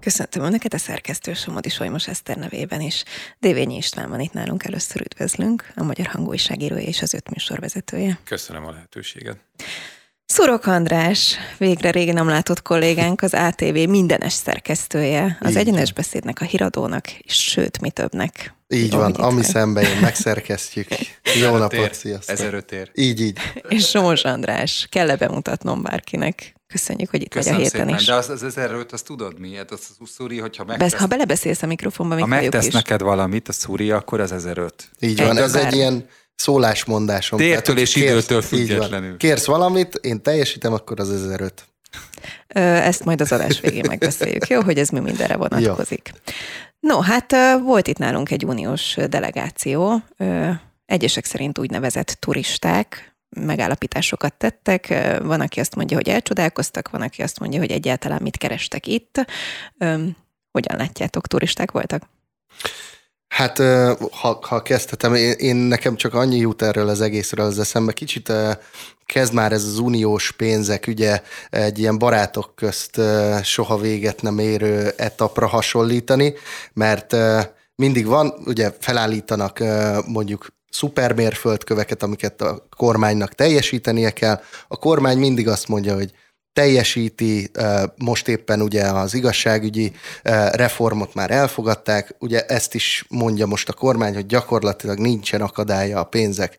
Köszöntöm Önöket a szerkesztő Somodi Solymos Eszter nevében is. Dévényi István van itt nálunk, először üdvözlünk, a Magyar Hangújságírója és az öt műsorvezetője. Köszönöm a lehetőséget. Szurok András, végre régen nem látott kollégánk, az ATV mindenes szerkesztője, az Így egyenes van. beszédnek, a híradónak, és sőt, mi többnek. Így van, ami vagy. szembe jön, megszerkesztjük. Jó napot, sziasztok. 1005 ér. Így, így. És Somos András, kell-e bemutatnom bárkinek? Köszönjük, hogy itt Köszönöm vagy a héten szépen, is. de az, az 1005, azt tudod mi? Hát az, az Szúri, hogyha megtesz, ha belebeszélsz a mikrofonba, még ha megtesz is. neked valamit, a Szúri, akkor az 1005. Így Egy van, ez bár- egy ilyen szólásmondásom. Tértől és hogy időtől függetlenül. Kérsz valamit, én teljesítem, akkor az 1005. Ö, Ezt majd az adás végén megbeszéljük, jó, hogy ez mi mindenre vonatkozik. No, hát volt itt nálunk egy uniós delegáció, egyesek szerint úgynevezett turisták, megállapításokat tettek. Van, aki azt mondja, hogy elcsodálkoztak, van, aki azt mondja, hogy egyáltalán mit kerestek itt. Hogyan látjátok, turisták voltak? Hát, ha, ha kezdhetem, én, én nekem csak annyi jut erről az egészről az eszembe. Kicsit kezd már ez az uniós pénzek ügye egy ilyen barátok közt soha véget nem érő etapra hasonlítani, mert mindig van, ugye felállítanak mondjuk szupermérföldköveket, amiket a kormánynak teljesítenie kell. A kormány mindig azt mondja, hogy teljesíti, most éppen ugye az igazságügyi reformot már elfogadták, ugye ezt is mondja most a kormány, hogy gyakorlatilag nincsen akadálya a pénzek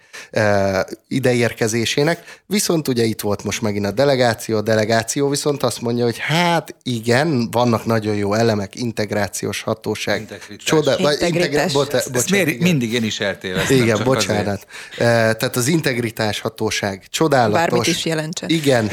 ideérkezésének, viszont ugye itt volt most megint a delegáció, a delegáció viszont azt mondja, hogy hát igen, vannak nagyon jó elemek, integrációs hatóság, Integritás. csoda, vagy Integritás. integra- bota- Ezt bocsánat, miért, igen. mindig én is eltéveztem. Igen, csak bocsánat. Eh, Tehát az integritás hatóság csodálatos. Bármit is jelentsen. Igen,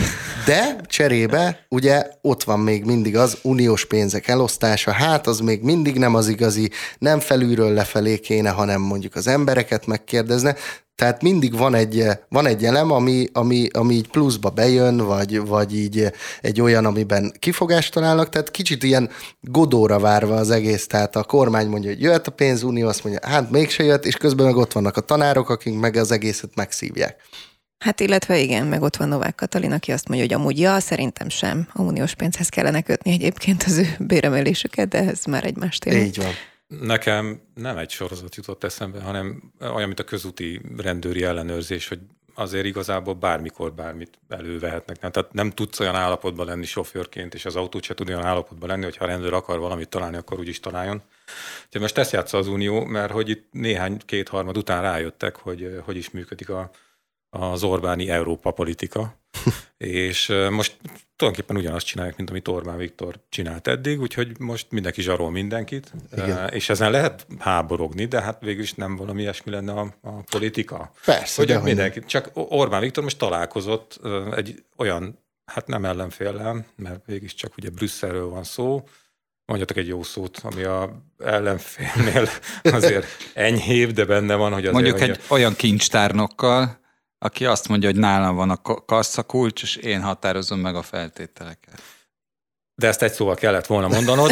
de cserébe ugye ott van még mindig az uniós pénzek elosztása, hát az még mindig nem az igazi, nem felülről lefelé kéne, hanem mondjuk az embereket megkérdezne, tehát mindig van egy, van egy elem, ami, ami, ami így pluszba bejön, vagy, vagy így egy olyan, amiben kifogást találnak, tehát kicsit ilyen godóra várva az egész, tehát a kormány mondja, hogy jöhet a pénzunió, azt mondja, hát mégse jött, és közben meg ott vannak a tanárok, akik meg az egészet megszívják. Hát illetve igen, meg ott van Novák Katalin, aki azt mondja, hogy amúgy ja, szerintem sem. A uniós pénzhez kellene kötni egyébként az ő béremelésüket, de ez már egy más téma. Így van. Nekem nem egy sorozat jutott eszembe, hanem olyan, mint a közúti rendőri ellenőrzés, hogy azért igazából bármikor bármit elővehetnek. Nem? Tehát nem tudsz olyan állapotban lenni sofőrként, és az autót se tud olyan állapotban lenni, hogyha a rendőr akar valamit találni, akkor úgyis találjon. Úgyhogy most ezt játsza az Unió, mert hogy itt néhány kétharmad után rájöttek, hogy hogy is működik a, az Orbáni Európa politika, és most tulajdonképpen ugyanazt csinálják, mint amit Orbán Viktor csinált eddig, úgyhogy most mindenki zsarol mindenkit, Igen. És ezen lehet háborogni, de hát végül is nem valami ilyesmi lenne a, a politika. Persze, Hogy mindenki, csak Orbán Viktor most találkozott egy olyan, hát nem ellenféllel, mert végig csak ugye Brüsszelről van szó, mondjatok egy jó szót, ami a ellenfélnél azért enyhébb, de benne van, hogy azért Mondjuk egy olyan kincstárnokkal, aki azt mondja, hogy nálam van a ka- kasszakulcs, és én határozom meg a feltételeket. De ezt egy szóval kellett volna mondanod,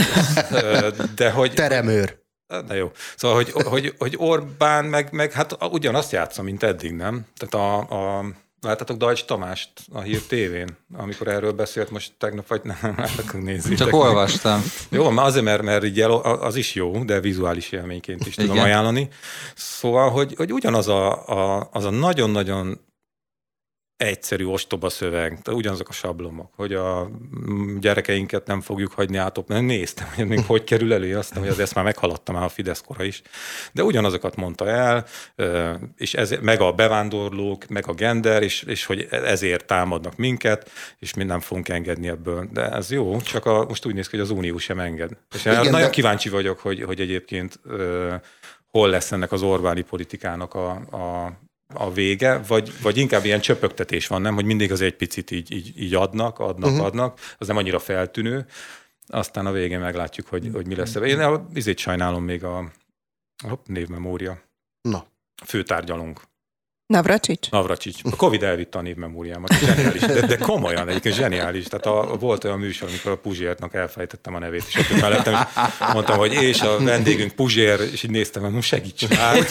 de hogy... Teremőr. De jó. Szóval, hogy, hogy, hogy Orbán meg, meg hát ugyanazt játsza, mint eddig, nem? Tehát a, a Láttátok Dajcs Tamást a Hír tévén, amikor erről beszélt most tegnap, vagy nem, láttak, nézzétek. Csak olvastam. Jó, már azért, mert, mert így el, az is jó, de vizuális élményként is tudom Igen. ajánlani. Szóval, hogy, hogy ugyanaz a, a, az a nagyon-nagyon egyszerű ostoba szöveg, ugyanazok a sablomok, hogy a gyerekeinket nem fogjuk hagyni átop, nem néztem, hogy még hogy kerül elő, azt hogy az ezt már meghaladta már a Fidesz kora is, de ugyanazokat mondta el, és ez, meg a bevándorlók, meg a gender, és, és hogy ezért támadnak minket, és mi nem fogunk engedni ebből. De ez jó, csak a, most úgy néz ki, hogy az Unió sem enged. És Igen, Igen, nagyon de- kíváncsi vagyok, hogy, hogy egyébként hol lesz ennek az Orbáni politikának a, a, a vége, vagy, vagy inkább ilyen csöpögtetés van, nem? Hogy mindig az egy picit így, így, így adnak, adnak, uh-huh. adnak, az nem annyira feltűnő, aztán a végén meglátjuk, hogy, hogy mi lesz. Én a, izét sajnálom még a, a névmemória Na, főtárgyalunk. Navracsics? Navracsics. A Covid elvitte a névmemóriámat. Zseniális. De, de komolyan, egyébként zseniális. Tehát a, volt olyan műsor, amikor a Puzsértnak elfejtettem a nevét, és ott mellettem, és mondtam, hogy és a vendégünk Puzsér, és így néztem, hogy segíts már,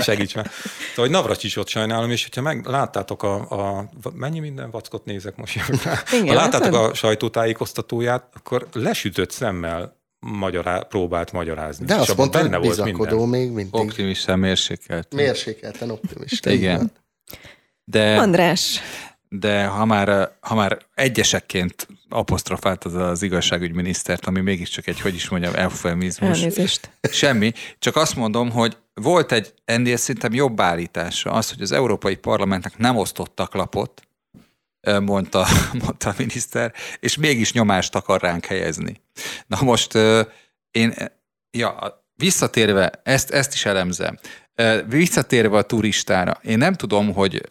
segíts már. Szóval, hogy Navracsicsot sajnálom, és hogyha meg láttátok a, a, mennyi minden vackot nézek most, Igen, ha láttátok a sajtótájékoztatóját, akkor lesütött szemmel magyará, próbált magyarázni. De azt mondta, hogy bizakodó még mindig. Optimista, mérsékelt. Mérsékelten optimista. Igen. De, András. De ha már, ha már egyesekként apostrofált az az igazságügyminisztert, ami mégiscsak egy, hogy is mondjam, eufemizmus. Elnézést. Semmi. Csak azt mondom, hogy volt egy ennél szerintem jobb állítása, az, hogy az Európai Parlamentnek nem osztottak lapot, mondta, mondta a miniszter, és mégis nyomást akar ránk helyezni. Na most én, ja, visszatérve, ezt, ezt is elemzem, visszatérve a turistára, én nem tudom, hogy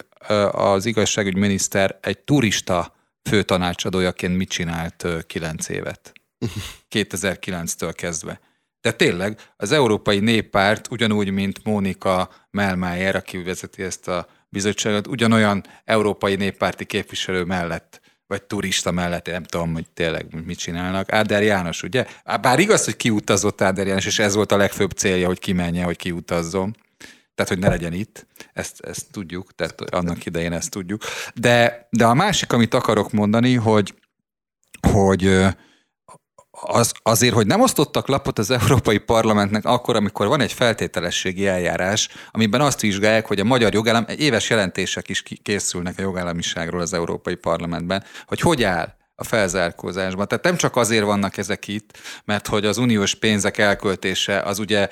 az igazságügyminiszter egy turista főtanácsadójaként mit csinált kilenc évet. 2009-től kezdve. De tényleg az Európai Néppárt ugyanúgy, mint Mónika Melmájer, aki vezeti ezt a bizottságot ugyanolyan európai néppárti képviselő mellett vagy turista mellett, nem tudom, hogy tényleg mit csinálnak. Áder János, ugye? Bár igaz, hogy kiutazott Áder János, és ez volt a legfőbb célja, hogy kimenje, hogy kiutazzon. Tehát, hogy ne legyen itt. Ezt, ezt tudjuk, tehát annak idején ezt tudjuk. De, de a másik, amit akarok mondani, hogy, hogy az, azért, hogy nem osztottak lapot az Európai Parlamentnek akkor, amikor van egy feltételességi eljárás, amiben azt vizsgálják, hogy a magyar jogállam, éves jelentések is készülnek a jogállamiságról az Európai Parlamentben, hogy hogy áll a felzárkózásban. Tehát nem csak azért vannak ezek itt, mert hogy az uniós pénzek elköltése az ugye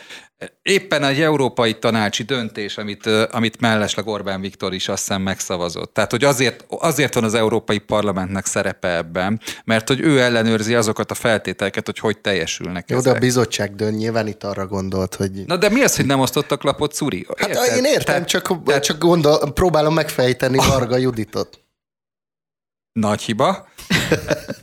éppen egy európai tanácsi döntés, amit, amit mellesleg Orbán Viktor is azt hiszem megszavazott. Tehát, hogy azért, azért van az Európai Parlamentnek szerepe ebben, mert hogy ő ellenőrzi azokat a feltételeket, hogy hogy teljesülnek Jó, ezek. de a bizottság dön nyilván itt arra gondolt, hogy... Na de mi az, hogy nem osztottak lapot, Szuri? Hát én értem, tehát, csak, tehát... csak gondol, próbálom megfejteni Varga Juditot. Nagy hiba.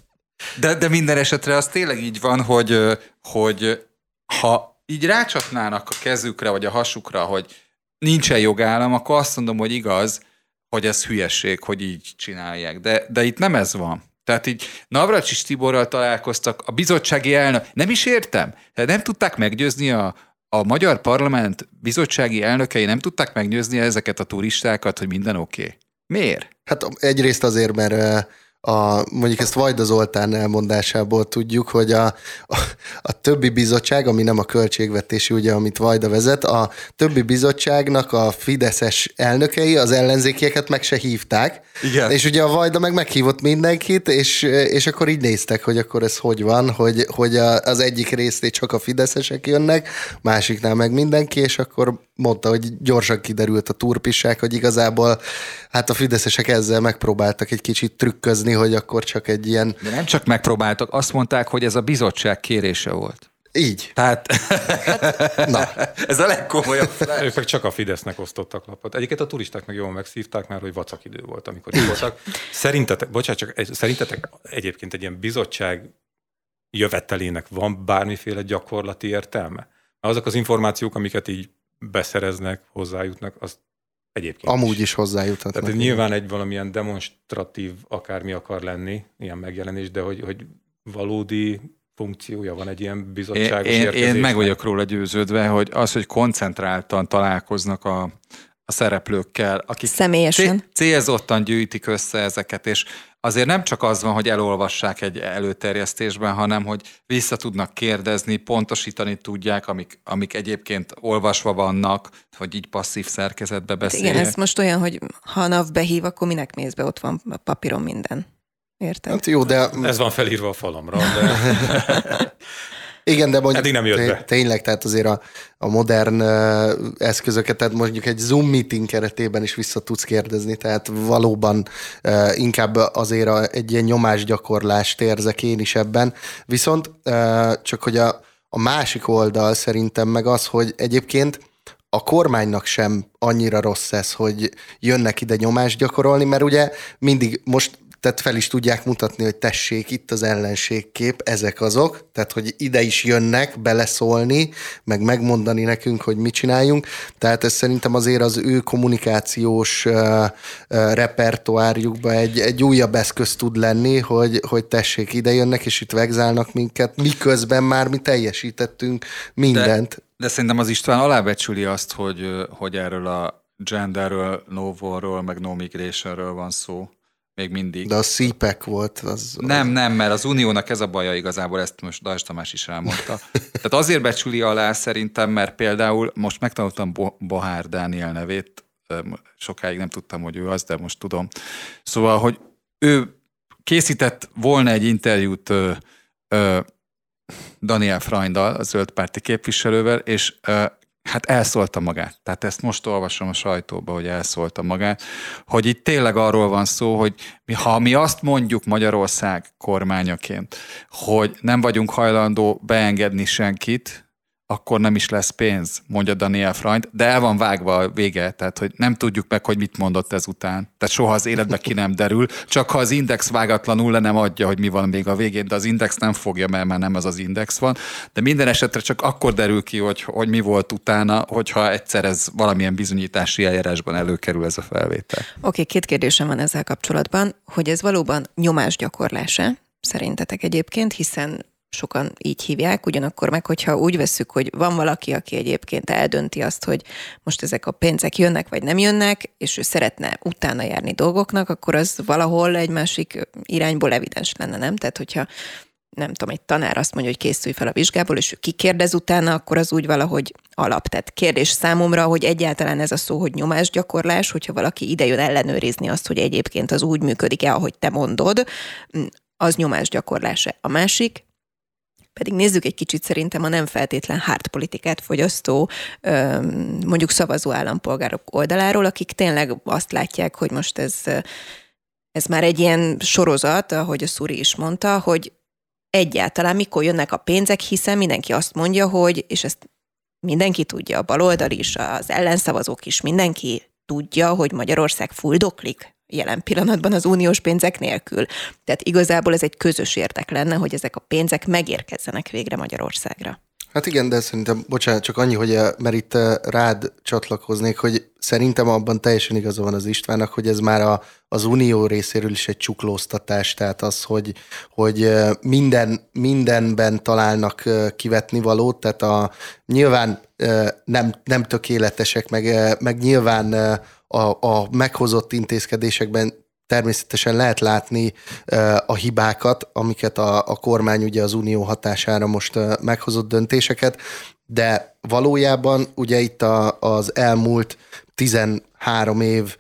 De, de minden esetre az tényleg így van, hogy, hogy ha így rácsatnának a kezükre, vagy a hasukra, hogy nincsen jogállam, akkor azt mondom, hogy igaz, hogy ez hülyeség, hogy így csinálják. De, de itt nem ez van. Tehát így Navracsis Tiborral találkoztak, a bizottsági elnök, nem is értem, tehát nem tudták meggyőzni a, a magyar parlament bizottsági elnökei, nem tudták meggyőzni ezeket a turistákat, hogy minden oké. Okay. Miért? Hát egyrészt azért, mert a, mondjuk ezt Vajda Zoltán elmondásából tudjuk, hogy a, a, a többi bizottság, ami nem a költségvetési, ugye, amit Vajda vezet, a többi bizottságnak a fideszes elnökei az ellenzékieket meg se hívták. Igen. És ugye a Vajda meg meghívott mindenkit, és, és akkor így néztek, hogy akkor ez hogy van, hogy, hogy a, az egyik részét csak a fideszesek jönnek, másiknál meg mindenki, és akkor mondta, hogy gyorsan kiderült a turpisság, hogy igazából hát a fideszesek ezzel megpróbáltak egy kicsit trükközni, hogy akkor csak egy ilyen... De nem csak megpróbáltak, azt mondták, hogy ez a bizottság kérése volt. Így. Tehát hát, na. ez a legkomolyabb. Ők meg csak a Fidesznek osztottak lapot. Egyébként a turisták meg jól megszívták, mert hogy vacak idő volt, amikor itt voltak. Szerintetek, bocsánat, csak egy, szerintetek egyébként egy ilyen bizottság jövetelének van bármiféle gyakorlati értelme? Azok az információk, amiket így beszereznek, hozzájutnak, az egyébként Amúgy is, is hozzájuthatnak. Tehát nyilván egy valamilyen demonstratív akármi akar lenni, ilyen megjelenés, de hogy, hogy valódi funkciója van egy ilyen bizottságos én, én, én meg vagyok róla győződve, hogy az, hogy koncentráltan találkoznak a, a szereplőkkel, akik Személyesen. célzottan gyűjtik össze ezeket, és azért nem csak az van, hogy elolvassák egy előterjesztésben, hanem hogy vissza tudnak kérdezni, pontosítani tudják, amik, amik egyébként olvasva vannak, hogy így passzív szerkezetbe beszélnek. Igen, ez most olyan, hogy ha a NAV behív, akkor minek mész be, ott van papíron minden. Érted? Hát jó, de... Ez van felírva a falamra, de... Igen, de mondjuk nem jött be. tényleg, tehát azért a, a modern uh, eszközöket, tehát mondjuk egy Zoom meeting keretében is vissza tudsz kérdezni, tehát valóban uh, inkább azért a, egy ilyen nyomásgyakorlást érzek én is ebben. Viszont uh, csak hogy a, a másik oldal szerintem meg az, hogy egyébként a kormánynak sem annyira rossz ez, hogy jönnek ide nyomást gyakorolni, mert ugye mindig most tehát fel is tudják mutatni, hogy tessék, itt az ellenségkép, ezek azok, tehát hogy ide is jönnek beleszólni, meg megmondani nekünk, hogy mit csináljunk, tehát ez szerintem azért az ő kommunikációs uh, uh, repertoárjukba egy, egy újabb eszköz tud lenni, hogy, hogy tessék, ide jönnek, és itt vegzálnak minket, miközben már mi teljesítettünk mindent. De, de szerintem az István alábecsüli azt, hogy, hogy erről a genderről, no meg no migrationről van szó még mindig. De a CPEC volt. Az, nem, nem, mert az uniónak ez a baja igazából, ezt most Dajs Tamás is elmondta. Tehát azért becsüli alá szerintem, mert például most megtanultam Bohár Dániel nevét, sokáig nem tudtam, hogy ő az, de most tudom. Szóval, hogy ő készített volna egy interjút ö, ö, Daniel Freundal, a zöld párti képviselővel, és ö, hát elszólta magát. Tehát ezt most olvasom a sajtóba, hogy elszólta magát, hogy itt tényleg arról van szó, hogy mi, ha mi azt mondjuk Magyarország kormányaként, hogy nem vagyunk hajlandó beengedni senkit, akkor nem is lesz pénz, mondja Daniel Freund, de el van vágva a vége, tehát hogy nem tudjuk meg, hogy mit mondott ezután. Tehát soha az életbe ki nem derül, csak ha az index vágatlanul le nem adja, hogy mi van még a végén, de az index nem fogja, mert már nem az az index van. De minden esetre csak akkor derül ki, hogy, hogy mi volt utána, hogyha egyszer ez valamilyen bizonyítási eljárásban előkerül ez a felvétel. Oké, okay, két kérdésem van ezzel kapcsolatban, hogy ez valóban nyomásgyakorlása, szerintetek egyébként, hiszen sokan így hívják, ugyanakkor meg, hogyha úgy vesszük, hogy van valaki, aki egyébként eldönti azt, hogy most ezek a pénzek jönnek vagy nem jönnek, és ő szeretne utána járni dolgoknak, akkor az valahol egy másik irányból evidens lenne, nem? Tehát, hogyha nem tudom, egy tanár azt mondja, hogy készülj fel a vizsgából, és ő kikérdez utána, akkor az úgy valahogy alap. Tehát kérdés számomra, hogy egyáltalán ez a szó, hogy nyomásgyakorlás, hogyha valaki idejön ellenőrizni azt, hogy egyébként az úgy működik-e, ahogy te mondod, az nyomásgyakorlása. A másik, pedig nézzük egy kicsit szerintem a nem feltétlen politikát fogyasztó, mondjuk szavazó állampolgárok oldaláról, akik tényleg azt látják, hogy most ez, ez már egy ilyen sorozat, ahogy a Szuri is mondta, hogy egyáltalán mikor jönnek a pénzek, hiszen mindenki azt mondja, hogy, és ezt mindenki tudja, a baloldal is, az ellenszavazók is, mindenki tudja, hogy Magyarország fuldoklik jelen pillanatban az uniós pénzek nélkül. Tehát igazából ez egy közös érdek lenne, hogy ezek a pénzek megérkezzenek végre Magyarországra. Hát igen, de szerintem, bocsánat, csak annyi, hogy eh, mert itt eh, rád csatlakoznék, hogy szerintem abban teljesen igaza van az Istvánnak, hogy ez már a, az unió részéről is egy csuklóztatás, tehát az, hogy, hogy eh, minden, mindenben találnak kivetni valót, tehát a, nyilván nem, nem tökéletesek, meg, meg nyilván a, a meghozott intézkedésekben természetesen lehet látni a hibákat, amiket a, a kormány ugye az unió hatására most meghozott döntéseket, de valójában ugye itt a, az elmúlt 13 év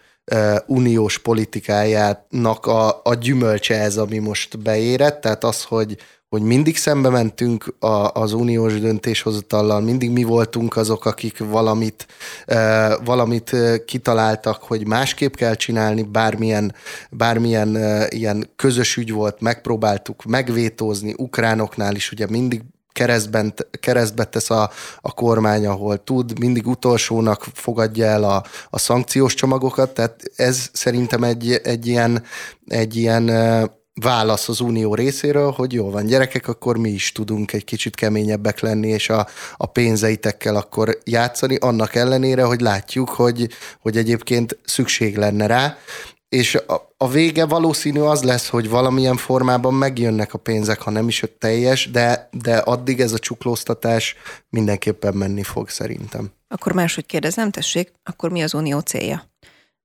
uniós politikájának a, a gyümölcse ez, ami most beérett, tehát az, hogy, hogy mindig szembe mentünk a, az uniós döntéshozatallal, mindig mi voltunk azok, akik valamit, e, valamit kitaláltak, hogy másképp kell csinálni, bármilyen, bármilyen e, ilyen közös ügy volt, megpróbáltuk megvétózni, ukránoknál is ugye mindig keresztben, keresztbe tesz a, a kormány, ahol tud, mindig utolsónak fogadja el a, a szankciós csomagokat, tehát ez szerintem egy, egy ilyen, egy ilyen válasz az unió részéről, hogy jó van gyerekek, akkor mi is tudunk egy kicsit keményebbek lenni, és a, a pénzeitekkel akkor játszani, annak ellenére, hogy látjuk, hogy, hogy egyébként szükség lenne rá, és a, a vége valószínű az lesz, hogy valamilyen formában megjönnek a pénzek, ha nem is teljes, de, de addig ez a csuklóztatás mindenképpen menni fog szerintem. Akkor máshogy kérdezem, tessék, akkor mi az unió célja?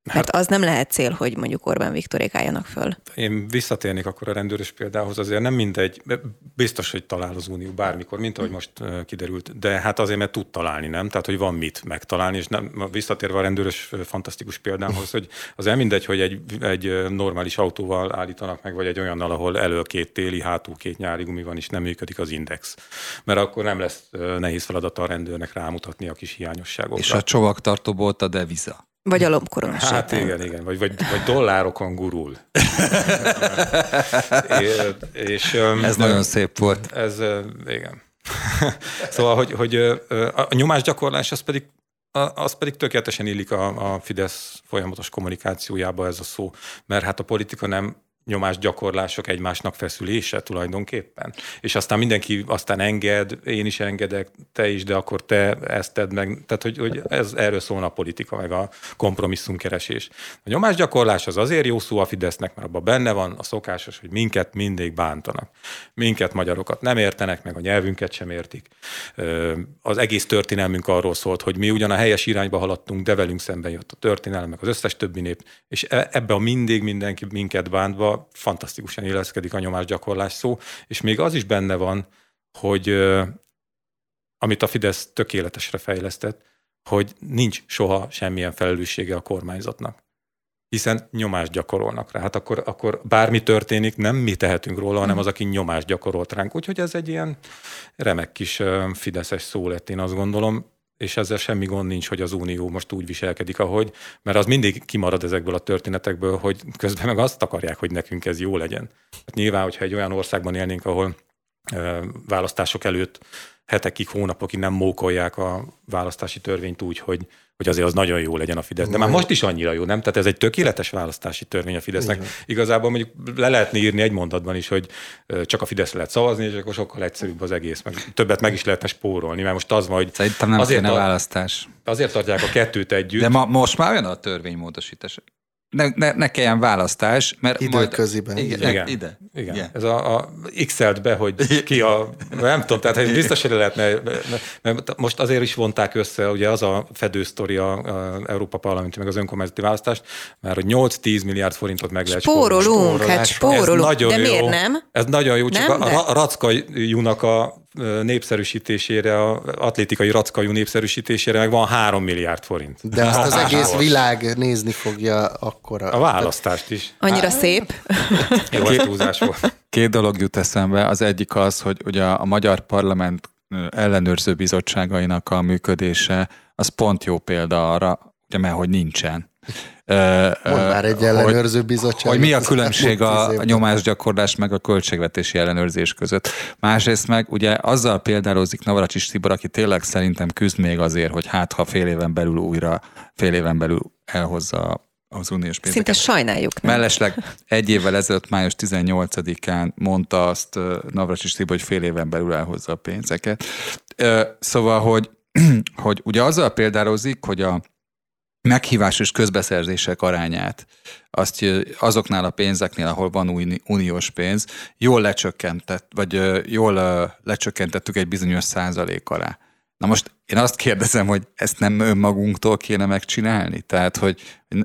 Mert hát, az nem lehet cél, hogy mondjuk Orbán Viktorék álljanak föl. Én visszatérnék akkor a rendőrös példához, azért nem mindegy, biztos, hogy talál az Unió bármikor, mint ahogy most kiderült, de hát azért, mert tud találni, nem? Tehát, hogy van mit megtalálni, és nem, visszatérve a rendőrös fantasztikus példámhoz, hogy az nem mindegy, hogy egy, egy normális autóval állítanak meg, vagy egy olyannal, ahol elő két téli, hátul két nyári gumi van, és nem működik az index. Mert akkor nem lesz nehéz feladata a rendőrnek rámutatni a kis hiányosságokra. És a csomagtartóból a deviza. Vagy a lombkoron Hát igen, igen, vagy, vagy, vagy dollárokon gurul. é, és, ez nagyon szép volt. Ez, igen. szóval, hogy, hogy a nyomásgyakorlás az pedig az pedig tökéletesen illik a, a Fidesz folyamatos kommunikációjába ez a szó, mert hát a politika nem nyomásgyakorlások egymásnak feszülése tulajdonképpen. És aztán mindenki aztán enged, én is engedek, te is, de akkor te ezt tedd meg. Tehát, hogy, hogy ez, erről szólna a politika, meg a kompromisszumkeresés. A nyomásgyakorlás az azért jó szó a Fidesznek, mert abban benne van a szokásos, hogy minket mindig bántanak. Minket, magyarokat nem értenek, meg a nyelvünket sem értik. Az egész történelmünk arról szólt, hogy mi ugyan a helyes irányba haladtunk, de velünk szemben jött a történelem, meg az összes többi nép, és e, ebbe a mindig mindenki minket bántva fantasztikusan illeszkedik a nyomásgyakorlás szó, és még az is benne van, hogy amit a Fidesz tökéletesre fejlesztett, hogy nincs soha semmilyen felelőssége a kormányzatnak hiszen nyomást gyakorolnak rá. Hát akkor, akkor bármi történik, nem mi tehetünk róla, hanem az, aki nyomást gyakorolt ránk. Úgyhogy ez egy ilyen remek kis fideszes szó lett, én azt gondolom és ezzel semmi gond nincs, hogy az Unió most úgy viselkedik, ahogy, mert az mindig kimarad ezekből a történetekből, hogy közben meg azt akarják, hogy nekünk ez jó legyen. Hát nyilván, hogyha egy olyan országban élnénk, ahol választások előtt hetekig, hónapokig nem mókolják a választási törvényt úgy, hogy, hogy azért az nagyon jó legyen a Fidesz. De már most is annyira jó, nem? Tehát ez egy tökéletes választási törvény a Fidesznek. Igen. Igazából mondjuk le lehetne írni egy mondatban is, hogy csak a Fidesz lehet szavazni, és akkor sokkal egyszerűbb az egész. Meg többet meg is lehetne spórolni, mert most az van, hogy... Szerintem nem azért a, választás. Azért tartják a kettőt együtt. De ma, most már olyan a törvénymódosítás ne, ne, ne kelljen választás, mert Időköziben. Majd, igen, igen, ide. Igen. igen. Ez a, a X-elt be, hogy ki a... Nem tudom, tehát hogy biztos, hogy lehetne... Mert most azért is vonták össze, ugye az a fedősztori a, a Európa Parlamenti, meg az önkormányzati választást, mert hogy 8-10 milliárd forintot meg lehet spórolunk. hát spórolunk, ez nagyon de miért jó. nem? Ez nagyon jó, csak nem, a, a Racka Junak a népszerűsítésére, a atlétikai rackajú népszerűsítésére meg van 3 milliárd forint. De azt az egész világ nézni fogja akkor. A választást is. Annyira szép. Jó, túlzás volt. Két dolog jut eszembe. Az egyik az, hogy ugye a magyar parlament ellenőrző bizottságainak a működése, az pont jó példa arra, ugye, mert hogy nincsen. Mond már egy ellenőrző bizottság. Hogy mi a különbség a nyomásgyakorlás meg a költségvetési ellenőrzés között. Másrészt meg ugye azzal példálozik Navracsis Tibor, aki tényleg szerintem küzd még azért, hogy hát ha fél éven belül újra, fél éven belül elhozza az uniós pénzeket. Szinte sajnáljuk. Nem? Mellesleg egy évvel ezelőtt, május 18-án mondta azt Navracsis Tibor, hogy fél éven belül elhozza a pénzeket. Szóval, hogy, hogy ugye azzal példálozik, hogy a meghívásos közbeszerzések arányát, azt azoknál a pénzeknél, ahol van uniós pénz, jól lecsökkentett, vagy jól lecsökkentettük egy bizonyos százalék alá. Na most én azt kérdezem, hogy ezt nem önmagunktól kéne megcsinálni? Tehát, hogy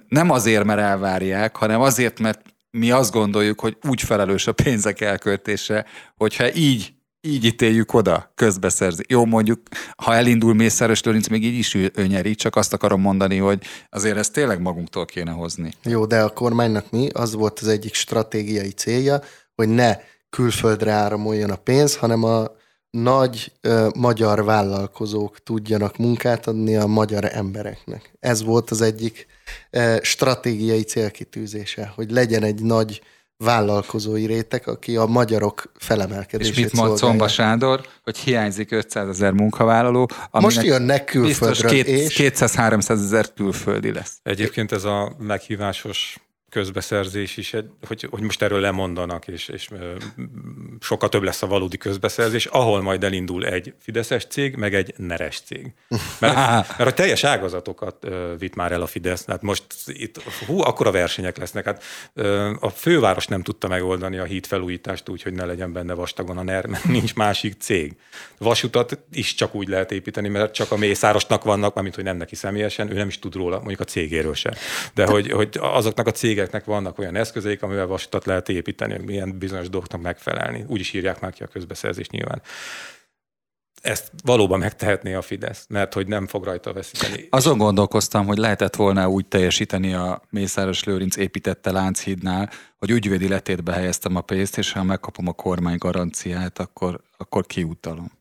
nem azért, mert elvárják, hanem azért, mert mi azt gondoljuk, hogy úgy felelős a pénzek elköltése, hogyha így így ítéljük oda, közbeszerzi. Jó, mondjuk, ha elindul Mészáros Lőrinc, még így is ő, nyeri, csak azt akarom mondani, hogy azért ezt tényleg magunktól kéne hozni. Jó, de a kormánynak mi? Az volt az egyik stratégiai célja, hogy ne külföldre áramoljon a pénz, hanem a nagy ö, magyar vállalkozók tudjanak munkát adni a magyar embereknek. Ez volt az egyik ö, stratégiai célkitűzése, hogy legyen egy nagy vállalkozói réteg, aki a magyarok felemelkedését És mit mond Comba Sándor, hogy hiányzik 500 ezer munkavállaló, Most jönnek külföldről, két, és... 200-300 ezer külföldi lesz. Egyébként ez a meghívásos közbeszerzés is, hogy, hogy most erről lemondanak, és, és sokkal több lesz a valódi közbeszerzés, ahol majd elindul egy Fideszes cég, meg egy neres cég. Mert, mert a teljes ágazatokat vitt már el a Fidesz, hát most itt hú, akkora versenyek lesznek. Hát a főváros nem tudta megoldani a híd felújítást úgy, hogy ne legyen benne vastagon a NER, mert nincs másik cég. Vasutat is csak úgy lehet építeni, mert csak a Mészárosnak vannak, mármint hogy nem neki személyesen, ő nem is tud róla, mondjuk a cégéről sem. De hogy, hogy azoknak a cég cégeknek vannak olyan eszközeik, amivel vasutat lehet építeni, milyen bizonyos dolgoknak megfelelni. Úgy is írják már ki a közbeszerzés nyilván ezt valóban megtehetné a Fidesz, mert hogy nem fog rajta veszíteni. Azon gondolkoztam, hogy lehetett volna úgy teljesíteni a Mészáros Lőrinc építette Lánchídnál, hogy ügyvédi letétbe helyeztem a pénzt, és ha megkapom a kormány garanciát, akkor, akkor kiutalom.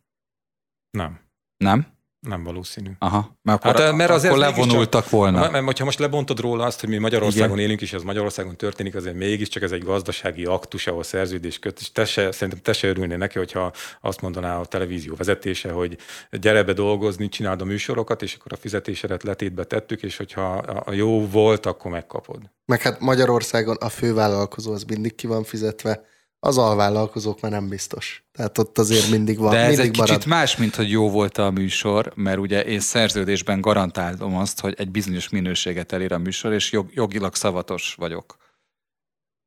Nem. Nem? Nem valószínű. Aha, mert akkor, hát, mert azért akkor levonultak csak, volna. Mert, mert ha most lebontod róla azt, hogy mi Magyarországon Igen. élünk, és ez Magyarországon történik, azért mégiscsak ez egy gazdasági aktus, ahol szerződés köt, és te se, szerintem te se örülnél neki, hogyha azt mondaná a televízió vezetése, hogy gyere be dolgozni, csináld a műsorokat, és akkor a fizetésedet letétbe tettük, és hogyha a jó volt, akkor megkapod. Meg hát Magyarországon a fővállalkozó az mindig ki van fizetve, az alvállalkozók már nem biztos. Tehát ott azért mindig van. De ez mindig egy marad. kicsit más, mint hogy jó volt a műsor, mert ugye én szerződésben garantálom azt, hogy egy bizonyos minőséget elér a műsor, és jog, jogilag szavatos vagyok.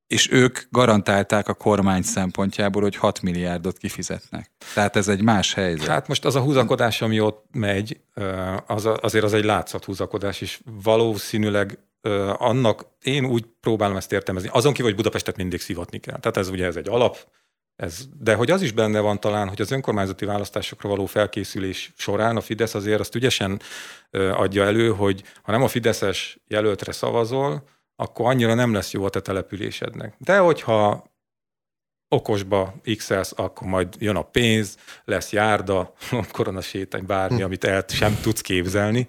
És ők garantálták a kormány szempontjából, hogy 6 milliárdot kifizetnek. Tehát ez egy más helyzet. Hát most az a húzakodás, ami ott megy, az azért az egy látszat húzakodás, és valószínűleg annak én úgy próbálom ezt értelmezni. Azon kívül, hogy Budapestet mindig szivatni kell. Tehát ez ugye ez egy alap, ez, de hogy az is benne van talán, hogy az önkormányzati választásokra való felkészülés során a Fidesz azért azt ügyesen adja elő, hogy ha nem a Fideszes jelöltre szavazol, akkor annyira nem lesz jó a te településednek. De hogyha okosba x akkor majd jön a pénz, lesz járda, koronasétány, bármi, hm. amit el sem tudsz képzelni.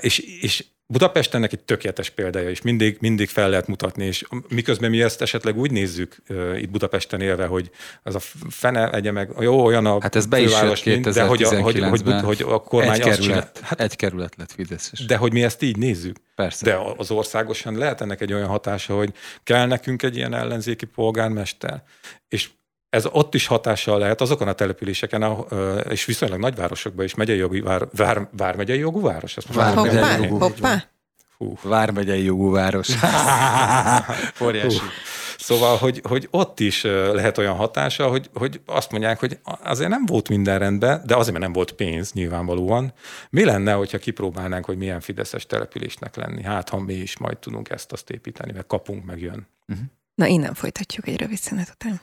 És, és Budapest ennek egy tökéletes példája, és mindig, mindig fel lehet mutatni, és miközben mi ezt esetleg úgy nézzük uh, itt Budapesten élve, hogy az a fene egye meg, jó, olyan a Hát ez be is jött 2019 de hogy a, hogy, hogy, hogy a kormány egy kerület, hát, egy kerület lett Fideszes. De hogy mi ezt így nézzük. Persze. De az országosan lehet ennek egy olyan hatása, hogy kell nekünk egy ilyen ellenzéki polgármester, és ez ott is hatással lehet azokon a településeken, és viszonylag nagyvárosokban is megyei jogú, vár, vár, vármegyei jogú város. Ezt hoppá, jogú, hoppá. Hú. Vármegyei jogú város. Óriási. Szóval, hogy, hogy ott is lehet olyan hatása, hogy, hogy azt mondják, hogy azért nem volt minden rendben, de azért, mert nem volt pénz nyilvánvalóan. Mi lenne, hogyha kipróbálnánk, hogy milyen fideszes településnek lenni? Hát, ha mi is majd tudunk ezt-azt építeni, meg kapunk, meg jön. Uh-huh. Na, innen folytatjuk egy rövid szünet után.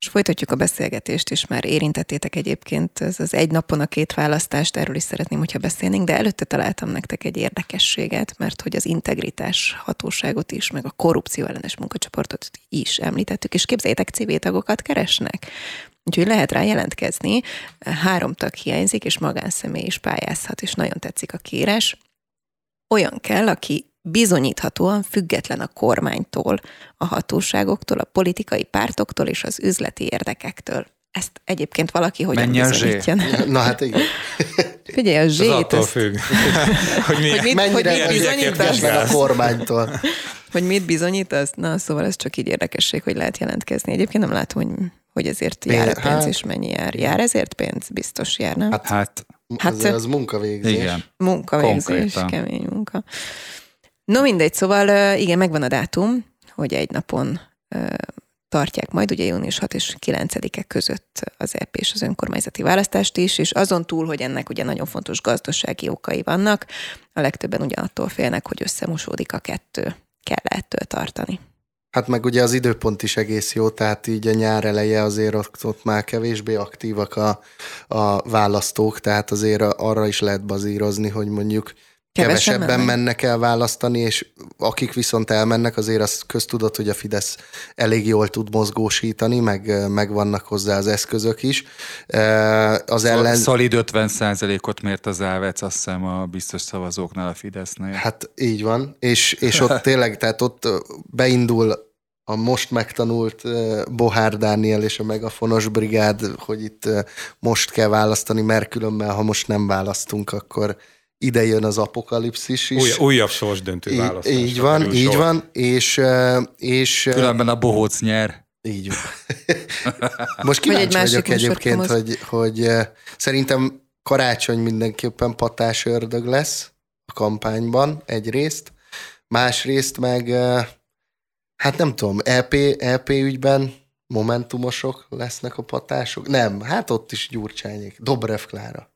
És folytatjuk a beszélgetést, és már érintettétek egyébként ez az egy napon a két választást, erről is szeretném, hogyha beszélnénk, de előtte találtam nektek egy érdekességet, mert hogy az integritás hatóságot is, meg a korrupció ellenes munkacsoportot is említettük, és képzeljétek, CV tagokat keresnek. Úgyhogy lehet rá jelentkezni, három tag hiányzik, és magánszemély is pályázhat, és nagyon tetszik a kérés. Olyan kell, aki bizonyíthatóan független a kormánytól, a hatóságoktól, a politikai pártoktól és az üzleti érdekektől. Ezt egyébként valaki hogyan Mennyi bizonyítja? Na hát igen. Figyelj, a zsét... Az attól függ. hogy, mi, hogy mit, mennyire hogy mit bizonyítasz? a kormánytól. Hogy mit bizonyítasz? Na, szóval ez csak így érdekesség, hogy lehet jelentkezni. Egyébként nem látom, hogy, hogy ezért jár pénz, hát, és mennyi jár. Jár ezért pénz? Biztos jár, nem? Hát, hát, hát az munkavégzés. Igen. Munkavégzés, Konkrétan. kemény munka. No mindegy, szóval igen, megvan a dátum, hogy egy napon tartják majd, ugye június 6 és 9-e között az EP és az önkormányzati választást is, és azon túl, hogy ennek ugye nagyon fontos gazdasági okai vannak, a legtöbben ugyanattól félnek, hogy összemosódik a kettő. Kell ettől tartani. Hát meg ugye az időpont is egész jó, tehát így a nyár eleje azért ott, ott már kevésbé aktívak a, a választók, tehát azért arra is lehet bazírozni, hogy mondjuk kevesebben mennek. mennek el választani, és akik viszont elmennek, azért az köztudott, hogy a Fidesz elég jól tud mozgósítani, meg, meg vannak hozzá az eszközök is. Az ellen... Szolid 50 ot mért az Elvec, azt hiszem a biztos szavazóknál a Fidesznél. Hát így van, és, és ott tényleg, tehát ott beindul a most megtanult Bohár Dániel és a Megafonos Brigád, hogy itt most kell választani, mert különben, ha most nem választunk, akkor ide jön az apokalipszis is. Új, újabb sorsdöntő választás. Így van, így sor. van, és, és... Különben a bohóc nyer. Így van. Most kíváncsi vagyok egyébként, hogy, hogy szerintem karácsony mindenképpen patás ördög lesz a kampányban egyrészt, másrészt meg hát nem tudom, EP, EP ügyben momentumosok lesznek a patások? Nem, hát ott is Gyurcsányék, Dobrev Klára.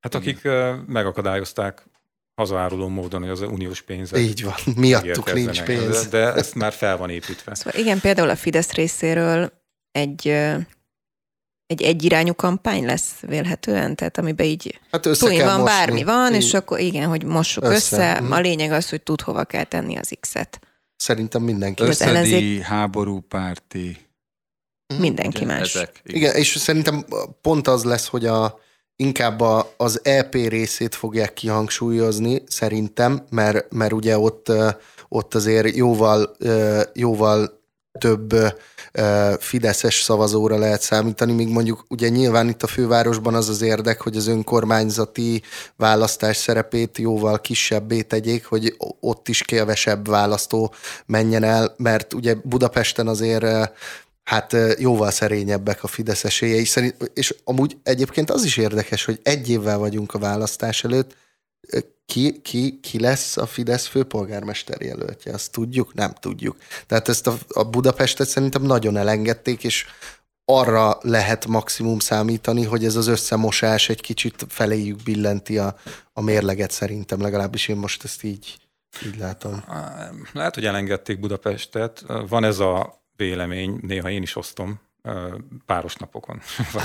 Hát akik Igen. megakadályozták hazaáruló módon, hogy az uniós pénzek. Így van, miattuk nincs pénz. De ezt már fel van építve. Szóval igen, például a Fidesz részéről egy egy egyirányú kampány lesz vélhetően, tehát amiben így hát össze kell van, mosni. bármi van, így. és akkor igen, hogy mossuk össze. össze. Mm. A lényeg az, hogy tud hova kell tenni az X-et. Szerintem mindenki. Összedi, ellenzék... háborúpárti. Mindenki más. Ezek, igen. igen, és szerintem pont az lesz, hogy a inkább a, az EP részét fogják kihangsúlyozni, szerintem, mert, mert ugye ott, ott azért jóval, jóval több fideszes szavazóra lehet számítani, míg mondjuk ugye nyilván itt a fővárosban az az érdek, hogy az önkormányzati választás szerepét jóval kisebbé tegyék, hogy ott is kevesebb választó menjen el, mert ugye Budapesten azért hát jóval szerényebbek a Fidesz esélyei szerint, és amúgy egyébként az is érdekes, hogy egy évvel vagyunk a választás előtt, ki, ki, ki lesz a Fidesz főpolgármester jelöltje, azt tudjuk? Nem tudjuk. Tehát ezt a, a Budapestet szerintem nagyon elengedték, és arra lehet maximum számítani, hogy ez az összemosás egy kicsit feléjük billenti a, a mérleget szerintem, legalábbis én most ezt így, így látom. Lehet, hogy elengedték Budapestet. Van ez a vélemény, néha én is osztom, páros napokon.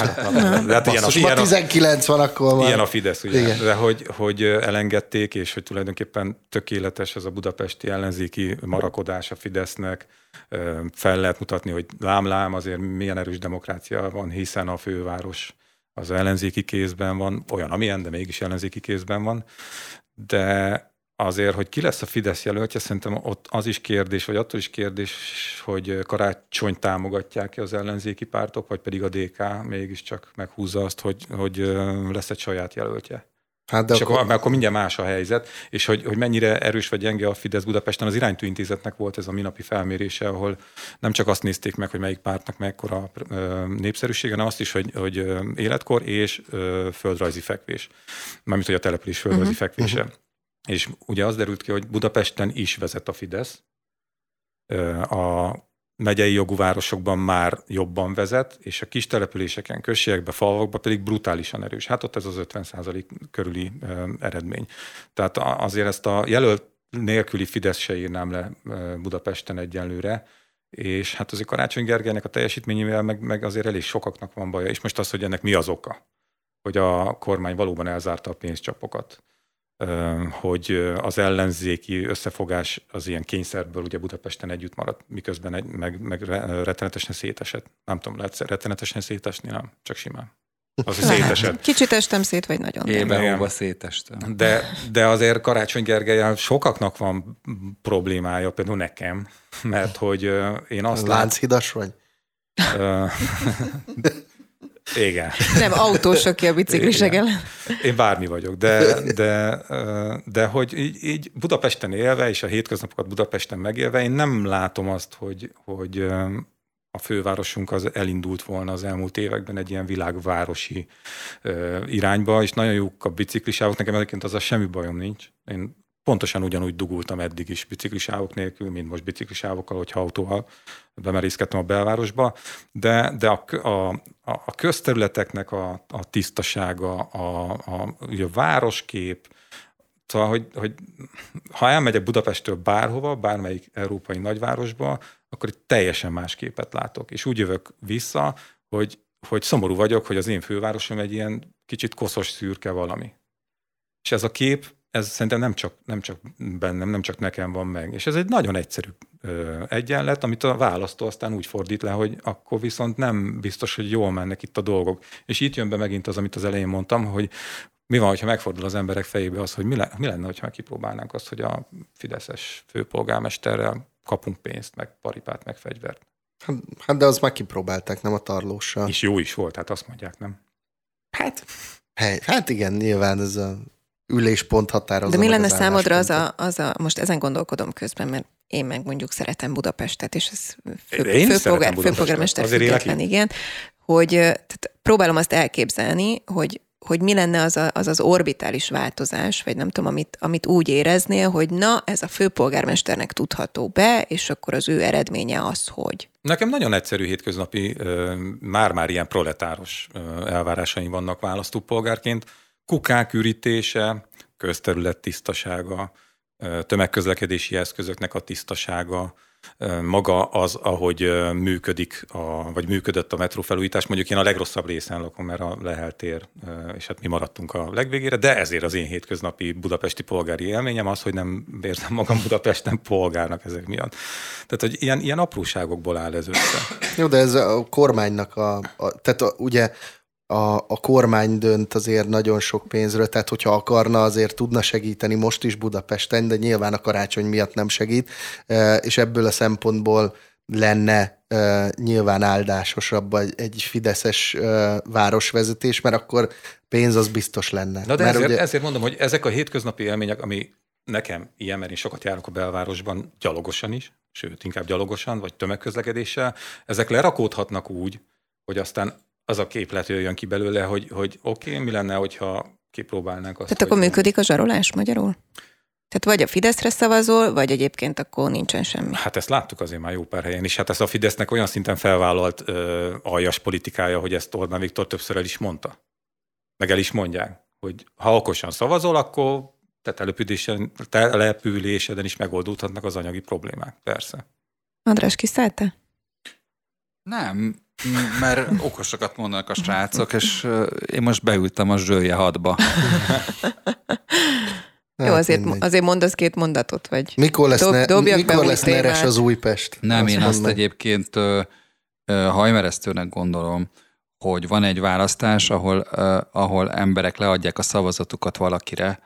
De hát ilyen a, ilyen 19 van, akkor van. Ilyen a Fidesz, ugye? Igen. De hogy, hogy elengedték, és hogy tulajdonképpen tökéletes ez a budapesti ellenzéki marakodás a Fidesznek. Fel lehet mutatni, hogy lám-lám azért milyen erős demokrácia van, hiszen a főváros az ellenzéki kézben van, olyan, amilyen, de mégis ellenzéki kézben van. De azért, hogy ki lesz a Fidesz jelöltje, szerintem ott az is kérdés, vagy attól is kérdés, hogy karácsony támogatják-e az ellenzéki pártok, vagy pedig a DK mégiscsak meghúzza azt, hogy, hogy lesz egy saját jelöltje. Hát de és akkor, akkor, akkor mindjárt más a helyzet, és hogy, hogy mennyire erős vagy gyenge a Fidesz Budapesten, az iránytű intézetnek volt ez a minapi felmérése, ahol nem csak azt nézték meg, hogy melyik pártnak mekkora népszerűsége, hanem azt is, hogy, hogy életkor és földrajzi fekvés. Mármint, hogy a település földrajzi uh-huh. fekvése. Uh-huh. És ugye az derült ki, hogy Budapesten is vezet a Fidesz, a megyei jogú városokban már jobban vezet, és a kis településeken, községekben, falvakban pedig brutálisan erős. Hát ott ez az 50 körüli eredmény. Tehát azért ezt a jelölt nélküli Fidesz se írnám le Budapesten egyenlőre, és hát azért Karácsony Gergelynek a teljesítményével meg, meg azért elég sokaknak van baja, és most az, hogy ennek mi az oka, hogy a kormány valóban elzárta a pénzcsapokat hogy az ellenzéki összefogás az ilyen kényszerből ugye Budapesten együtt maradt, miközben egy, meg, meg rettenetesen szétesett. Nem tudom, lehet rettenetesen szétesni, nem, csak simán. Az, szétesett. Kicsit estem szét, vagy nagyon. Éve szétestem. De, de azért Karácsony Gergely sokaknak van problémája, például nekem, mert hogy én azt Lánchidas vagy? Igen. Nem autós, aki a biciklisek ellen. Én bármi vagyok, de, de, de hogy így, így Budapesten élve, és a hétköznapokat Budapesten megélve, én nem látom azt, hogy, hogy a fővárosunk az elindult volna az elmúlt években egy ilyen világvárosi irányba, és nagyon jók a biciklisávok. Nekem egyébként az a semmi bajom nincs. Én pontosan ugyanúgy dugultam eddig is biciklisávok nélkül, mint most biciklisávokkal, hogyha autóval bemerészkedtem a belvárosba, de, de a, a, a közterületeknek a, a tisztasága, a, a, a városkép, Szóval, hogy, hogy ha elmegyek Budapestről bárhova, bármelyik európai nagyvárosba, akkor egy teljesen más képet látok. És úgy jövök vissza, hogy, hogy szomorú vagyok, hogy az én fővárosom egy ilyen kicsit koszos szürke valami. És ez a kép ez szerintem nem csak, nem csak bennem, nem csak nekem van meg. És ez egy nagyon egyszerű ö, egyenlet, amit a választó aztán úgy fordít le, hogy akkor viszont nem biztos, hogy jól mennek itt a dolgok. És itt jön be megint az, amit az elején mondtam, hogy mi van, hogyha megfordul az emberek fejébe az, hogy mi, le, mi lenne, hogyha kipróbálnánk azt, hogy a Fideszes főpolgármesterrel kapunk pénzt, meg paripát, meg fegyvert. Hát, hát de az már kipróbálták, nem a tarlóssal. És jó is volt, hát azt mondják, nem? Hát, Hey, hát igen, nyilván ez a üléspont határozza. De mi lenne az számodra az a, az a, most ezen gondolkodom közben, mert én meg mondjuk szeretem Budapestet, és ez fő, én főpolgár, főpolgármester független, igen, hogy tehát próbálom azt elképzelni, hogy hogy mi lenne az, a, az az orbitális változás, vagy nem tudom, amit, amit úgy éreznél, hogy na, ez a főpolgármesternek tudható be, és akkor az ő eredménye az, hogy. Nekem nagyon egyszerű hétköznapi, már-már ilyen proletáros elvárásaim vannak választópolgárként kukák ürítése, közterület tisztasága, tömegközlekedési eszközöknek a tisztasága, maga az, ahogy működik, a, vagy működött a metrófelújítás. Mondjuk én a legrosszabb részen lakom, mert a Lehel tér, és hát mi maradtunk a legvégére, de ezért az én hétköznapi budapesti polgári élményem az, hogy nem érzem magam Budapesten polgárnak ezek miatt. Tehát, hogy ilyen, ilyen apróságokból áll ez össze. Jó, de ez a kormánynak a, a tehát a, ugye a, a kormány dönt azért nagyon sok pénzről, tehát hogyha akarna, azért tudna segíteni most is Budapesten, de nyilván a karácsony miatt nem segít, és ebből a szempontból lenne uh, nyilván áldásosabb egy, fideszes uh, városvezetés, mert akkor pénz az biztos lenne. Na de mert ezért, ugye... ezért mondom, hogy ezek a hétköznapi élmények, ami nekem ilyen, mert én sokat járok a belvárosban gyalogosan is, sőt, inkább gyalogosan, vagy tömegközlekedéssel, ezek lerakódhatnak úgy, hogy aztán az a képlet jöjjön ki belőle, hogy, hogy oké, okay, mi lenne, hogyha kipróbálnánk azt. Tehát akkor működik a zsarolás magyarul? Tehát vagy a Fideszre szavazol, vagy egyébként akkor nincsen semmi. Hát ezt láttuk azért már jó pár helyen is. Hát ez a Fidesznek olyan szinten felvállalt ö, aljas politikája, hogy ezt Orbán Viktor többször el is mondta. Meg el is mondják, hogy ha okosan szavazol, akkor te településeden is megoldódhatnak az anyagi problémák. Persze. András, kiszállte? Nem, mert okosakat mondanak a srácok, és én most beültem a zsője hadba. Hát Jó, azért, azért mondasz két mondatot, vagy mikor lesz, dob, ne, mikor lesz neres az Újpest? Nem, azt én azt egyébként uh, hajmeresztőnek gondolom, hogy van egy választás, ahol, uh, ahol emberek leadják a szavazatukat valakire,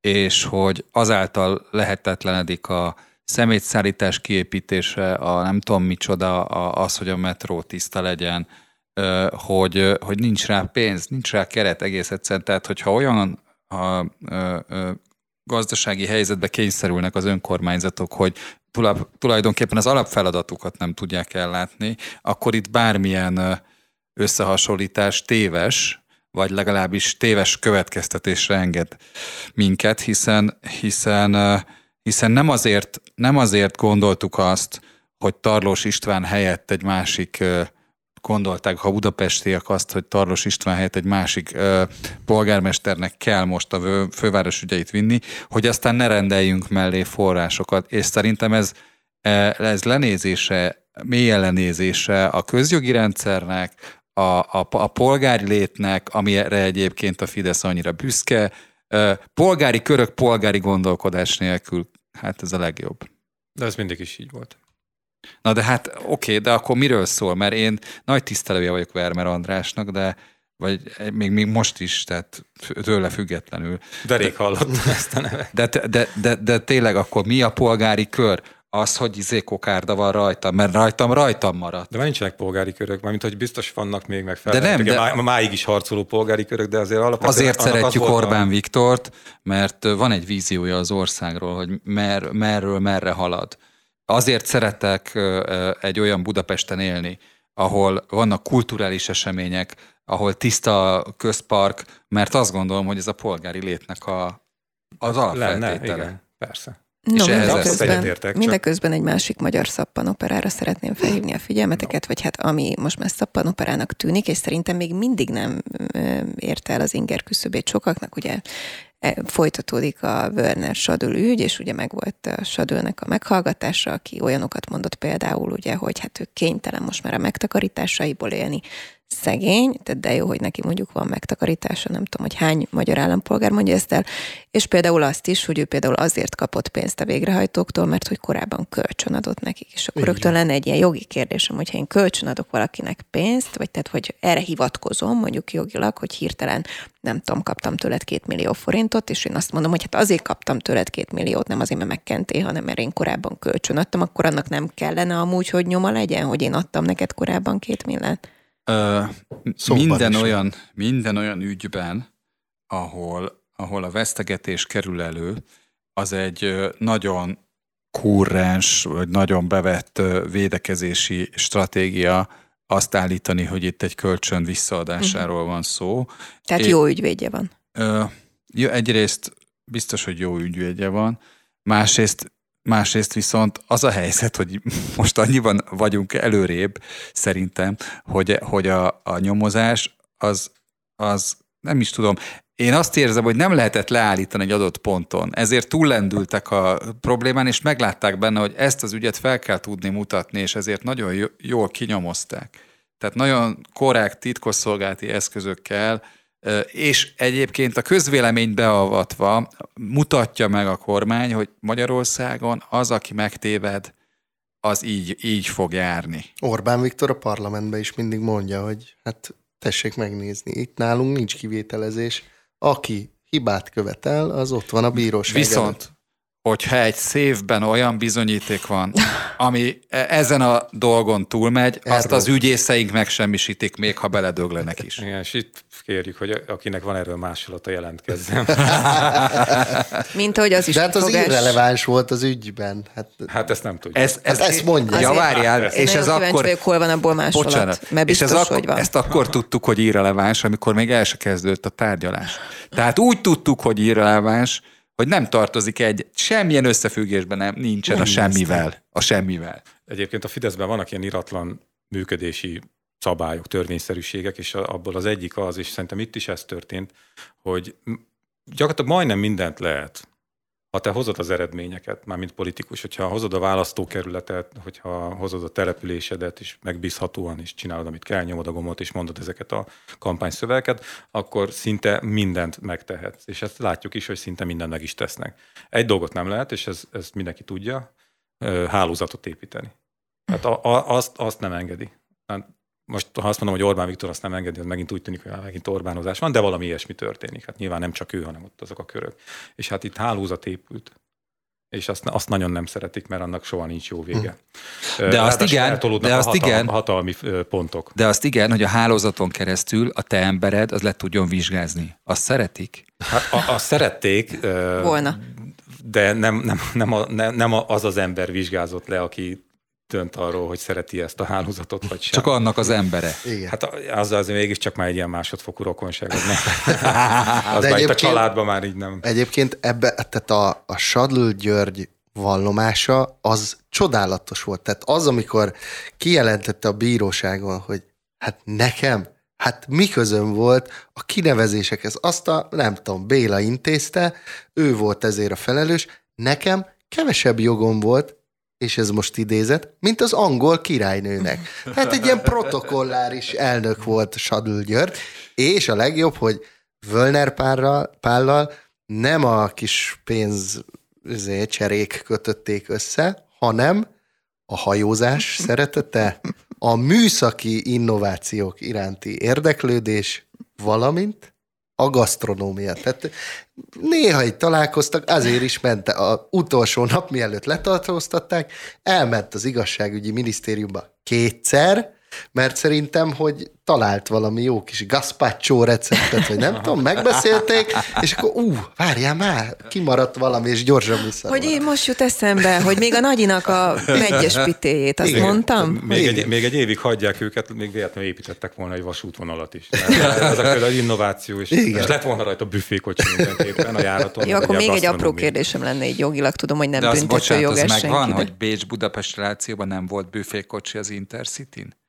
és hogy azáltal lehetetlenedik a szemétszállítás kiépítése, a nem tudom micsoda, a, az, hogy a metró tiszta legyen, hogy, hogy nincs rá pénz, nincs rá keret egész egyszerűen. Tehát, hogyha olyan a, gazdasági helyzetbe kényszerülnek az önkormányzatok, hogy tulajdonképpen az alapfeladatukat nem tudják ellátni, akkor itt bármilyen összehasonlítás téves, vagy legalábbis téves következtetésre enged minket, hiszen, hiszen, hiszen nem, azért, nem azért gondoltuk azt, hogy Tarlós István helyett egy másik gondolták, ha budapestiek azt, hogy Tarlos István helyett egy másik ö, polgármesternek kell most a főváros ügyeit vinni, hogy aztán ne rendeljünk mellé forrásokat. És szerintem ez, e, ez lenézése, mély lenézése a közjogi rendszernek, a, a, a polgári létnek, amire egyébként a Fidesz annyira büszke, polgári körök, polgári gondolkodás nélkül, hát ez a legjobb. De ez mindig is így volt. Na de hát oké, okay, de akkor miről szól? Mert én nagy tisztelője vagyok Vermer Andrásnak, de vagy még, még most is, tehát tőle függetlenül. De rég hallottam ezt a nevet. De, de, de, de, de tényleg akkor mi a polgári kör? Az, hogy izé kokárda van rajtam, mert rajtam rajtam maradt. De már nincsenek polgári körök, mármint hogy biztos vannak még meg fel. De nem, de... Má, máig is harcoló polgári körök, de azért alapvetően... Azért szeretjük Orbán Viktort, mert van egy víziója az országról, hogy mer, merről merre halad Azért szeretek egy olyan Budapesten élni, ahol vannak kulturális események, ahol tiszta közpark, mert azt gondolom, hogy ez a polgári létnek a, az alapfeltétele. Lenne, igen, persze. No, és mindeközben, mindeközben egy másik magyar szappanoperára szeretném felhívni a figyelmeteket, vagy hát ami most már szappanoperának tűnik, és szerintem még mindig nem érte el az inger küszöbét sokaknak, ugye E, folytatódik a Werner Sadül ügy, és ugye meg volt a Sadülnek a meghallgatása, aki olyanokat mondott például, ugye, hogy hát ő kénytelen most már a megtakarításaiból élni, szegény, tehát de jó, hogy neki mondjuk van megtakarítása, nem tudom, hogy hány magyar állampolgár mondja ezt el, és például azt is, hogy ő például azért kapott pénzt a végrehajtóktól, mert hogy korábban kölcsön adott nekik, és akkor rögtön lenne egy ilyen jogi kérdésem, hogyha én kölcsön adok valakinek pénzt, vagy tehát, hogy erre hivatkozom, mondjuk jogilag, hogy hirtelen nem tudom, kaptam tőled két millió forintot, és én azt mondom, hogy hát azért kaptam tőled két milliót, nem azért, mert megkentél, hanem mert én korábban kölcsön adtam, akkor annak nem kellene amúgy, hogy nyoma legyen, hogy én adtam neked korábban két milliót. Ö, minden, olyan, minden olyan ügyben, ahol, ahol a vesztegetés kerül elő, az egy nagyon kurrens, vagy nagyon bevett védekezési stratégia azt állítani, hogy itt egy kölcsön visszaadásáról van szó. Tehát é, jó ügyvédje van. Ö, egyrészt biztos, hogy jó ügyvédje van, másrészt Másrészt viszont az a helyzet, hogy most annyiban vagyunk előrébb szerintem, hogy, hogy a, a nyomozás az, az nem is tudom, én azt érzem, hogy nem lehetett leállítani egy adott ponton, ezért túllendültek a problémán, és meglátták benne, hogy ezt az ügyet fel kell tudni mutatni, és ezért nagyon jól kinyomozták. Tehát nagyon korrekt titkosszolgálati eszközökkel és egyébként a közvélemény beavatva mutatja meg a kormány, hogy Magyarországon az, aki megtéved, az így, így fog járni. Orbán Viktor a parlamentben is mindig mondja, hogy hát tessék megnézni. Itt nálunk nincs kivételezés. Aki hibát követel, az ott van a bíróság Viszont, előtt. Hogyha egy szévben olyan bizonyíték van, ami e- ezen a dolgon túlmegy, azt Erről. az ügyészeink megsemmisítik, még ha beledöglenek is. Igen, és itt kérjük, hogy akinek van erről másolata, jelentkezzen. Mint ahogy az is De hát az kifogás. irreleváns volt az ügyben. Hát, Hát ezt nem tudjuk. Ez, ez, Hát ezt mondja. Ja, Azért- várjál, és ez akkor... vagyok, hol van abból másolat, Bocsánat. mert és biztos, ez hogy akkor, van. ezt akkor tudtuk, hogy irreleváns, amikor még el se kezdődött a tárgyalás. Tehát úgy tudtuk, hogy irreleváns, hogy nem tartozik egy, semmilyen összefüggésben nem, nincsen Nem a semmivel. A semmivel. Egyébként a Fideszben vannak ilyen iratlan működési szabályok, törvényszerűségek, és abból az egyik az, és szerintem itt is ez történt, hogy gyakorlatilag majdnem mindent lehet, ha te hozod az eredményeket, már mint politikus, hogyha hozod a választókerületet, hogyha hozod a településedet, és megbízhatóan is csinálod, amit kell, nyomod a gombot, és mondod ezeket a kampányszövegeket, akkor szinte mindent megtehetsz. És ezt látjuk is, hogy szinte mindent meg is tesznek. Egy dolgot nem lehet, és ez, ezt mindenki tudja, hálózatot építeni. Tehát a, a, azt, azt nem engedi. Hát most ha azt mondom, hogy Orbán Viktor azt nem engedi, az megint úgy tűnik, hogy megint Orbánozás van, de valami ilyesmi történik. Hát nyilván nem csak ő, hanem ott azok a körök. És hát itt hálózat épült. És azt, azt nagyon nem szeretik, mert annak soha nincs jó vége. De azt igen, de a azt hatalmi, igen. hatalmi pontok. De azt igen, hogy a hálózaton keresztül a te embered az le tudjon vizsgázni. Azt szeretik? Hát a, azt szerették, Volna. de nem, nem, nem, a, nem, nem az az ember vizsgázott le, aki dönt arról, hogy szereti ezt a hálózatot, vagy sem. Csak annak az embere. igen. Hát az az mégiscsak már egy ilyen másodfokú rokonság. Az, nem. az De már itt a családban már így nem. Egyébként ebbe, tehát a, a Sadl György vallomása az csodálatos volt. Tehát az, amikor kijelentette a bíróságon, hogy hát nekem, hát mi közöm volt a kinevezésekhez. Azt a, nem tudom, Béla intézte, ő volt ezért a felelős, nekem kevesebb jogom volt, és ez most idézet, mint az angol királynőnek. Tehát egy ilyen protokolláris elnök volt Sadl György, és a legjobb, hogy Völner Pállal, Pállal nem a kis pénz izé, cserék kötötték össze, hanem a hajózás szeretete, a műszaki innovációk iránti érdeklődés, valamint a gasztronómia. Tehát néha így találkoztak, azért is ment a utolsó nap, mielőtt letartóztatták, elment az igazságügyi minisztériumba kétszer, mert szerintem, hogy talált valami jó kis gazpacho receptet, vagy nem tudom, megbeszélték, és akkor ú, várjál már, kimaradt valami, és gyorsan vissza. Hogy én most jut eszembe, hogy még a nagyinak a megyes pitéjét, azt Igen. mondtam? Még egy, még egy évig hagyják őket, még véletlenül építettek volna egy vasútvonalat is. Ez a például innováció, és, Igen. és lett volna rajta büfékocsi mindenképpen a járaton. Jó, akkor még egy apró kérdésem lenne, így jogilag tudom, hogy nem De az büntető bocsánat, jog az ez megvan, hogy Bécs-Budapest relációban nem volt büfékocsi az Intercity-n?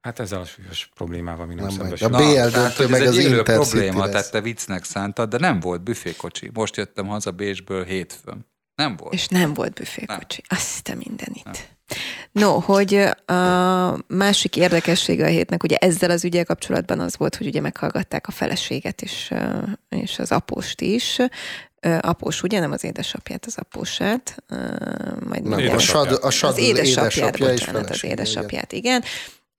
Hát ezzel a súlyos problémával mi nem, Nem nem szembesülünk. A BL hogy ez meg az egy élő probléma, lesz. tehát te viccnek szántad, de nem volt büfékocsi. Most jöttem haza Bécsből hétfőn. Nem volt. És nem volt büfékocsi. Azt a mindenit. No, hogy a másik érdekessége a hétnek, ugye ezzel az ügyel kapcsolatban az volt, hogy ugye meghallgatták a feleséget és, és az apóst is. Após, ugye, nem az édesapját, az apósát. Majd Nem, a, sad, a Sadl az édesapját, édesapja bocsánat, az felesége, igen. édesapját, igen.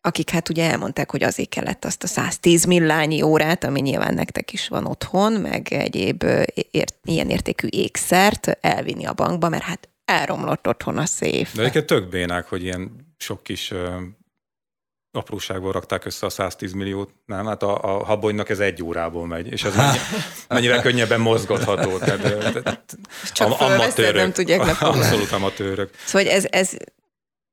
Akik hát ugye elmondták, hogy azért kellett azt a 110 millányi órát, ami nyilván nektek is van otthon, meg egyéb ért, ilyen értékű ékszert elvinni a bankba, mert hát elromlott otthon a széf. De egyébként tök bénák, hogy ilyen sok kis ö, apróságból rakták össze a 110 milliót, nem? Hát a, a habonynak ez egy órából megy, és ez mennyi, mennyivel könnyebben mozgatható. Tehát, Csak am- fölveszed, nem tudják. Abszolút amatőrök. Szóval ez, ez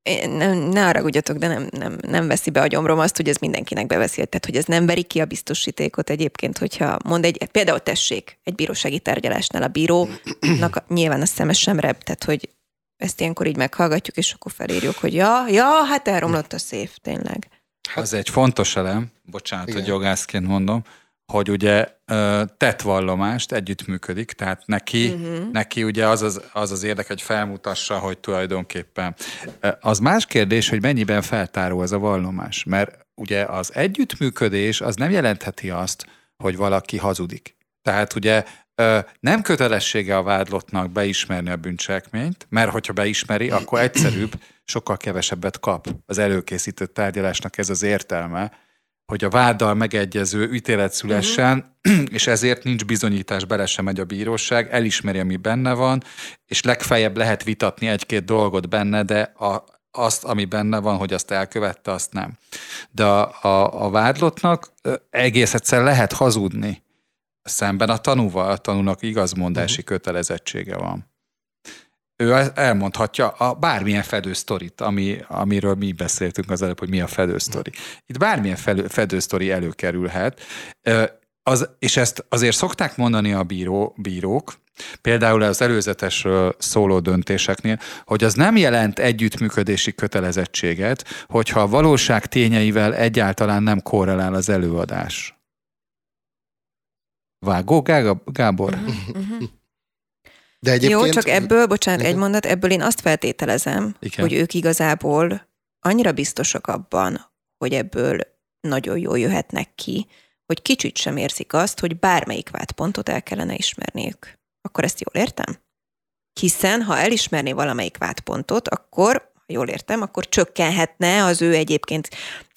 én nem, ne haragudjatok, de nem, nem, nem veszi be a gyomrom azt, hogy ez mindenkinek beveszi. Tehát, hogy ez nem veri ki a biztosítékot egyébként, hogyha mond egy, például tessék, egy bírósági tárgyalásnál a bírónak a- nyilván a szeme sem rep, tehát, hogy ezt ilyenkor így meghallgatjuk, és akkor felírjuk, hogy ja, ja, hát elromlott a széf, tényleg. Az egy fontos elem, bocsánat, Igen. hogy jogászként mondom, hogy ugye ö, tettvallomást együttműködik, tehát neki, uh-huh. neki ugye az az, az az érdek, hogy felmutassa, hogy tulajdonképpen. Az más kérdés, hogy mennyiben feltáró ez a vallomás, mert ugye az együttműködés az nem jelentheti azt, hogy valaki hazudik. Tehát ugye nem kötelessége a vádlottnak beismerni a bűncselekményt, mert hogyha beismeri, akkor egyszerűbb, sokkal kevesebbet kap az előkészített tárgyalásnak ez az értelme, hogy a váddal megegyező ítélet szülessen, uh-huh. és ezért nincs bizonyítás, bele sem megy a bíróság, elismeri, ami benne van, és legfeljebb lehet vitatni egy-két dolgot benne, de a, azt, ami benne van, hogy azt elkövette, azt nem. De a, a, a vádlottnak egész egyszer lehet hazudni szemben a tanúval, a tanúnak igazmondási uh-huh. kötelezettsége van ő elmondhatja a bármilyen fedősztorit, ami, amiről mi beszéltünk az előbb, hogy mi a fedősztori. Itt bármilyen fedősztori előkerülhet, az, és ezt azért szokták mondani a bíró, bírók, például az előzetesről szóló döntéseknél, hogy az nem jelent együttműködési kötelezettséget, hogyha a valóság tényeivel egyáltalán nem korrelál az előadás. Vágó, Gábor? Uh-huh. De egyébként... Jó, csak ebből, bocsánat, egy mondat, ebből én azt feltételezem, Igen. hogy ők igazából annyira biztosak abban, hogy ebből nagyon jól jöhetnek ki, hogy kicsit sem érzik azt, hogy bármelyik vádpontot el kellene ismerniük. Akkor ezt jól értem? Hiszen, ha elismerné valamelyik vádpontot, akkor, ha jól értem, akkor csökkenhetne az ő egyébként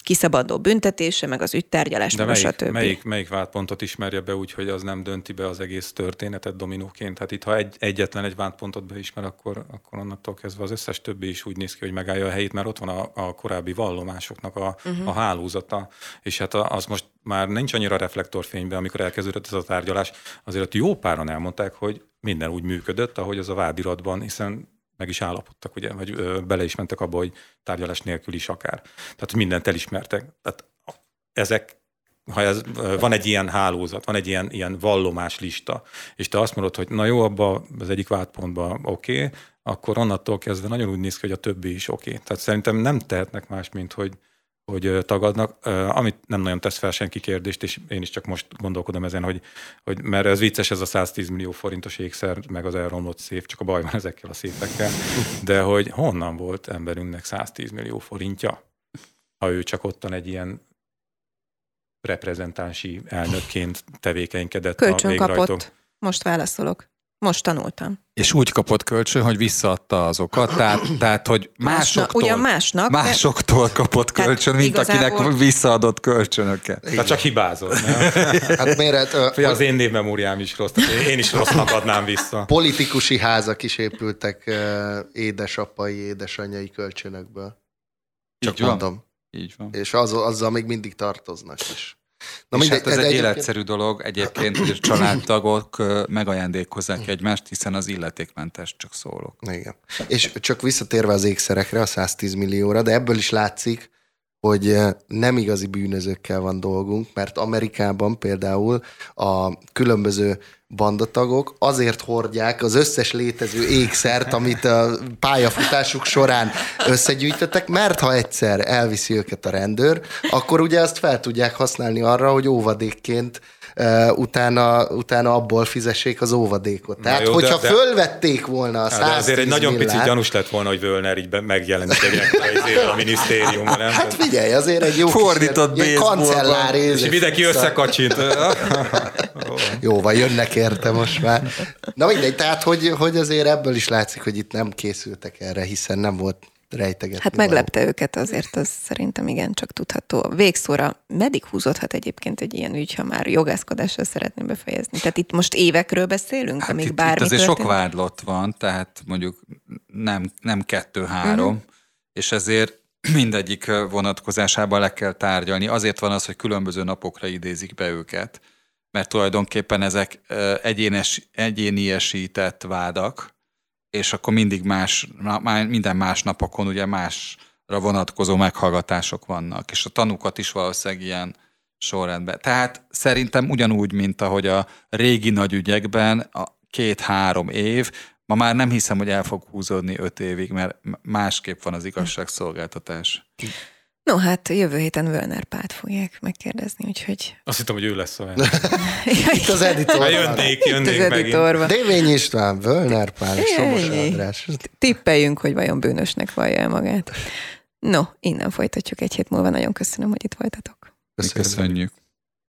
kiszabadó büntetése, meg az ügytárgyalás, De meg melyik, stb. Melyik, melyik vádpontot ismerje be úgy, hogy az nem dönti be az egész történetet dominóként? Hát itt, ha egy, egyetlen egy vádpontot beismer, akkor, akkor onnantól kezdve az összes többi is úgy néz ki, hogy megállja a helyét, mert ott van a, a korábbi vallomásoknak a, uh-huh. a hálózata, és hát az most már nincs annyira reflektorfényben, amikor elkezdődött ez a tárgyalás, azért ott jó páran elmondták, hogy minden úgy működött, ahogy az a vádiratban, hiszen meg is állapodtak, ugye, vagy ö, bele is mentek abba, hogy tárgyalás nélkül is akár. Tehát mindent elismertek. Tehát ezek, ha ez, van egy ilyen hálózat, van egy ilyen, ilyen vallomás lista, és te azt mondod, hogy na jó, abba az egyik vádpontban oké, okay, akkor onnantól kezdve nagyon úgy néz ki, hogy a többi is oké. Okay. Tehát szerintem nem tehetnek más, mint hogy hogy tagadnak, amit nem nagyon tesz fel senki kérdést, és én is csak most gondolkodom ezen, hogy, hogy mert ez vicces ez a 110 millió forintos ékszer, meg az elromlott szép, csak a baj van ezekkel a szépekkel, de hogy honnan volt emberünknek 110 millió forintja, ha ő csak ottan egy ilyen reprezentánsi elnökként tevékenykedett Kölcsön a kapott. Most válaszolok. Most tanultam. És úgy kapott kölcsön, hogy visszaadta azokat, tehát, tehát hogy másoktól, ugyan másnak, másoktól kapott kölcsön, mint igazából... akinek visszaadott kölcsönöket. Tehát csak hibázott, hát méret, uh, az én névmemóriám is rossz, én is rossznak adnám vissza. Politikusi házak is épültek uh, édesapai, édesanyai kölcsönökből. Csak Így mondom. Van. Így van. És az, azzal még mindig tartoznak is. Na mindegy, hát ez egy egyébként... életszerű dolog egyébként, hogy a családtagok megajándékozzák egymást, hiszen az illetékmentes, csak szólok. Igen. És csak visszatérve az ékszerekre, a 110 millióra, de ebből is látszik, hogy nem igazi bűnözőkkel van dolgunk, mert Amerikában például a különböző bandatagok azért hordják az összes létező ékszert, amit a pályafutásuk során összegyűjtöttek, mert ha egyszer elviszi őket a rendőr, akkor ugye azt fel tudják használni arra, hogy óvadékként utána, utána abból fizessék az óvadékot. Tehát, jó, hogyha de, fölvették volna a 110 de azért egy nagyon pici gyanús lett volna, hogy Völner így megjelenik egy a minisztériumban. Nem? Hát figyelj, azért egy jó Fordított kis, kancellár És mindenki összekacsint. jó, van, jönnek érte most már. Na mindegy, tehát hogy, hogy azért ebből is látszik, hogy itt nem készültek erre, hiszen nem volt rejtegetni. Hát meglepte való. őket azért, az szerintem igen, csak tudható. Végszóra meddig húzódhat egyébként egy ilyen ügy, ha már jogászkodással szeretném befejezni? Tehát itt most évekről beszélünk, hát amíg itt, bármi itt azért történt? sok vádlott van, tehát mondjuk nem, nem kettő-három, uh-huh. és ezért mindegyik vonatkozásában le kell tárgyalni. Azért van az, hogy különböző napokra idézik be őket, mert tulajdonképpen ezek egyénes, egyéniesített vádak, és akkor mindig más, minden más napokon ugye másra vonatkozó meghallgatások vannak, és a tanúkat is valószínűleg ilyen sorrendben. Tehát szerintem ugyanúgy, mint ahogy a régi nagy ügyekben a két-három év, ma már nem hiszem, hogy el fog húzódni öt évig, mert másképp van az igazságszolgáltatás. No, hát jövő héten Völner Pát fogják megkérdezni, úgyhogy... Azt hittem, hogy ő lesz a Itt az editor. Jönnék, jönnék az megint. Dévény István, Völner Pál, Somos András. Tippeljünk, hogy vajon bűnösnek vallja el magát. No, innen folytatjuk egy hét múlva. Nagyon köszönöm, hogy itt voltatok. Köszönjük. köszönjük.